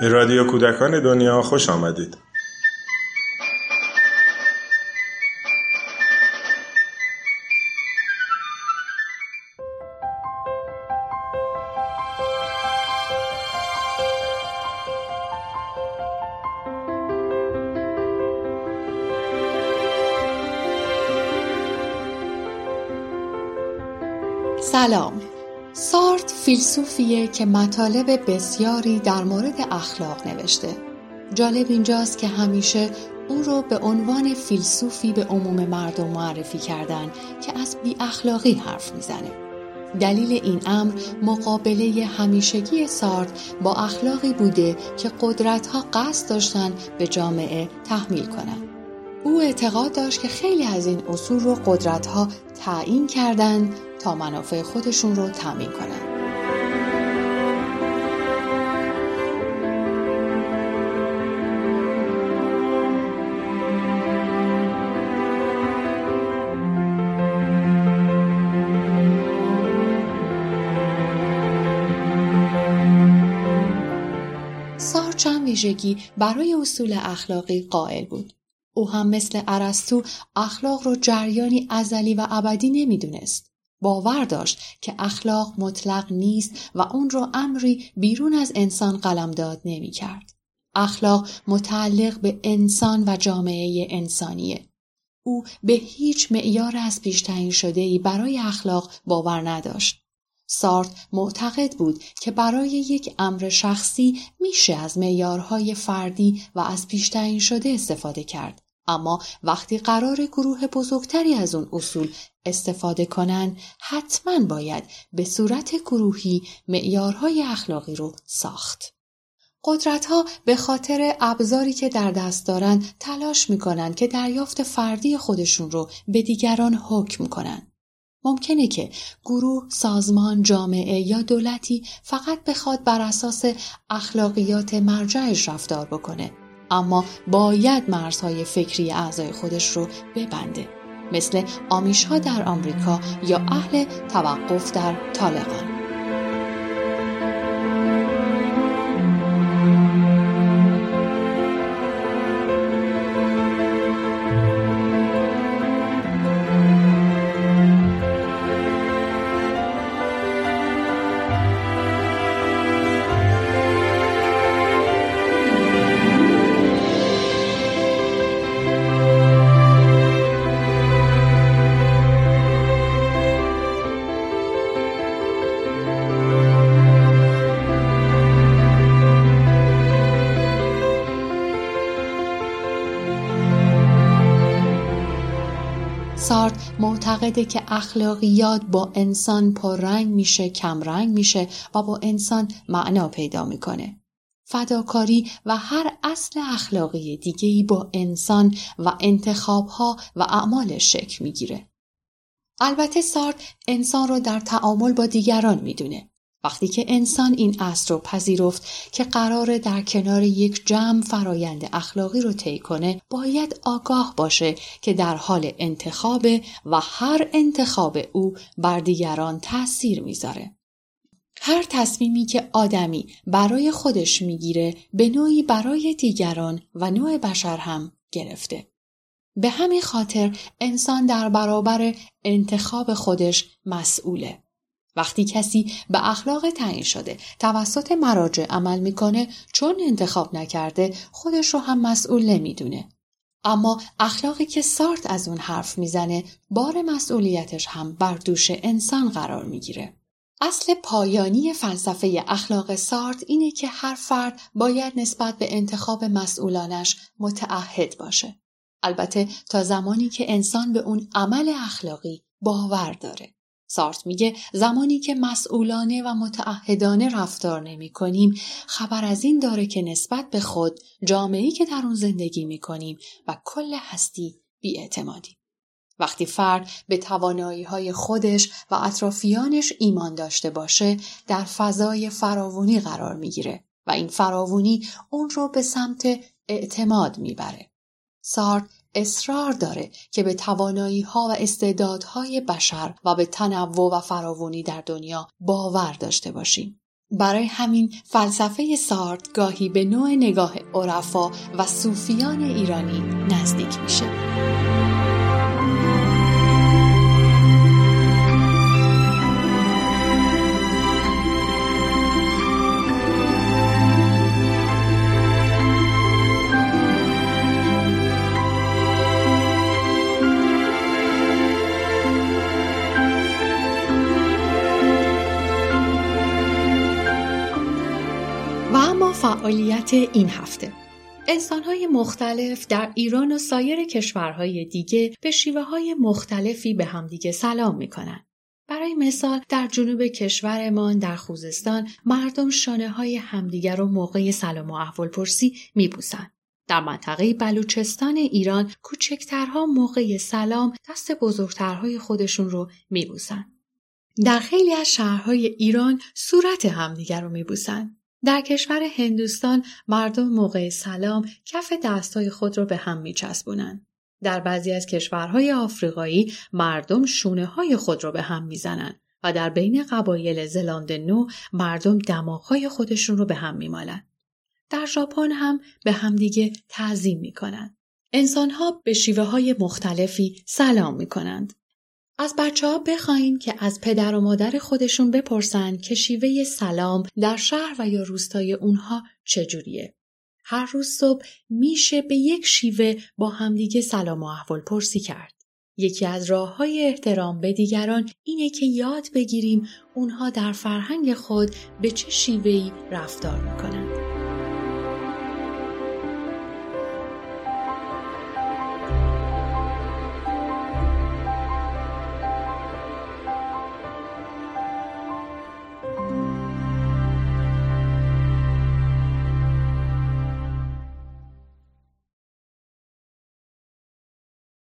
به رادیو کودکان دنیا خوش آمدید. سلام سارت فیلسوفیه که مطالب بسیاری در مورد اخلاق نوشته جالب اینجاست که همیشه او رو به عنوان فیلسوفی به عموم مردم معرفی کردن که از بی اخلاقی حرف می‌زنه دلیل این امر مقابله همیشگی سارت با اخلاقی بوده که قدرتها قصد داشتن به جامعه تحمیل کنند. او اعتقاد داشت که خیلی از این اصول رو قدرتها تعیین کردند تا منافع خودشون رو تامین کنند. سار چند ویژگی برای اصول اخلاقی قائل بود. او هم مثل ارسطو اخلاق رو جریانی ازلی و ابدی نمی‌دونست. باور داشت که اخلاق مطلق نیست و اون رو امری بیرون از انسان قلمداد نمی کرد. اخلاق متعلق به انسان و جامعه انسانیه. او به هیچ معیار از پیش تعیین شده ای برای اخلاق باور نداشت. سارت معتقد بود که برای یک امر شخصی میشه از معیارهای فردی و از پیش تعیین شده استفاده کرد. اما وقتی قرار گروه بزرگتری از اون اصول استفاده کنن حتما باید به صورت گروهی معیارهای اخلاقی رو ساخت. قدرت ها به خاطر ابزاری که در دست دارن تلاش می‌کنن که دریافت فردی خودشون رو به دیگران حکم کنن. ممکنه که گروه، سازمان، جامعه یا دولتی فقط بخواد بر اساس اخلاقیات مرجعش رفتار بکنه اما باید مرزهای فکری اعضای خودش رو ببنده مثل آمیش ها در آمریکا یا اهل توقف در طالقان. سارت معتقده که اخلاقیات با انسان پررنگ میشه کمرنگ میشه و با انسان معنا پیدا می‌کنه. فداکاری و هر اصل اخلاقی دیگهی با انسان و انتخابها و اعمالش شکل می‌گیره. البته سارت انسان رو در تعامل با دیگران می‌دونه. وقتی که انسان این اصل رو پذیرفت که قرار در کنار یک جمع فرایند اخلاقی رو طی کنه باید آگاه باشه که در حال انتخاب و هر انتخاب او بر دیگران تأثیر می‌ذاره. هر تصمیمی که آدمی برای خودش می‌گیره به نوعی برای دیگران و نوع بشر هم گرفته. به همین خاطر انسان در برابر انتخاب خودش مسئوله. وقتی کسی به اخلاق تعیین شده توسط مراجع عمل می‌کنه چون انتخاب نکرده خودش رو هم مسئول نمی‌دونه. اما اخلاقی که سارت از اون حرف می‌زنه بار مسئولیتش هم بر دوش انسان قرار می‌گیره. اصل پایانی فلسفه اخلاق سارت اینه که هر فرد باید نسبت به انتخاب مسئولانش متعهد باشه. البته تا زمانی که انسان به اون عمل اخلاقی باور داره. سارت میگه زمانی که مسئولانه و متعهدانه رفتار نمی کنیم خبر از این داره که نسبت به خود جامعه‌ای که در اون زندگی می کنیم و کل هستی بیاعتمادیم. وقتی فرد به توانایی های خودش و اطرافیانش ایمان داشته باشه در فضای فراوونی قرار می‌گیره و این فراوونی اون رو به سمت اعتماد می‌بره. سارت اصرار داره که به توانایی ها و استعدادهای بشر و به تنوع و فراوانی در دنیا باور داشته باشیم. برای همین فلسفه سارت گاهی به نوع نگاه عرفا و صوفیان ایرانی نزدیک میشه. فعالیت این هفته انسانهای مختلف در ایران و سایر کشورهای دیگه به شیوه های مختلفی به همدیگه سلام می‌کنن. برای مثال در جنوب کشورمان در خوزستان مردم شانه های همدیگر رو موقع سلام و احوال پرسی میبوسن. در منطقه بلوچستان ایران کوچکترها موقع سلام دست بزرگترهای خودشون رو میبوسن. در خیلی از شهرهای ایران صورت همدیگر رو میبوسن. در کشور هندوستان مردم موقع سلام کف دستای خود را به هم می چسبونن. در بعضی از کشورهای آفریقایی مردم شونه های خود را به هم می‌زنند و در بین قبایل زلاند نو مردم دماغهای خودشون رو به هم میمالند. در ژاپن هم به همدیگه تعظیم می‌کنند. انسانها به شیوه های مختلفی سلام می کنند. از بچه ها بخواین که از پدر و مادر خودشون بپرسن که شیوه سلام در شهر و یا روستای اونها چجوریه. هر روز صبح میشه به یک شیوه با همدیگه سلام و احوال پرسی کرد. یکی از راه های احترام به دیگران اینه که یاد بگیریم اونها در فرهنگ خود به چه شیوهی رفتار می‌کنند.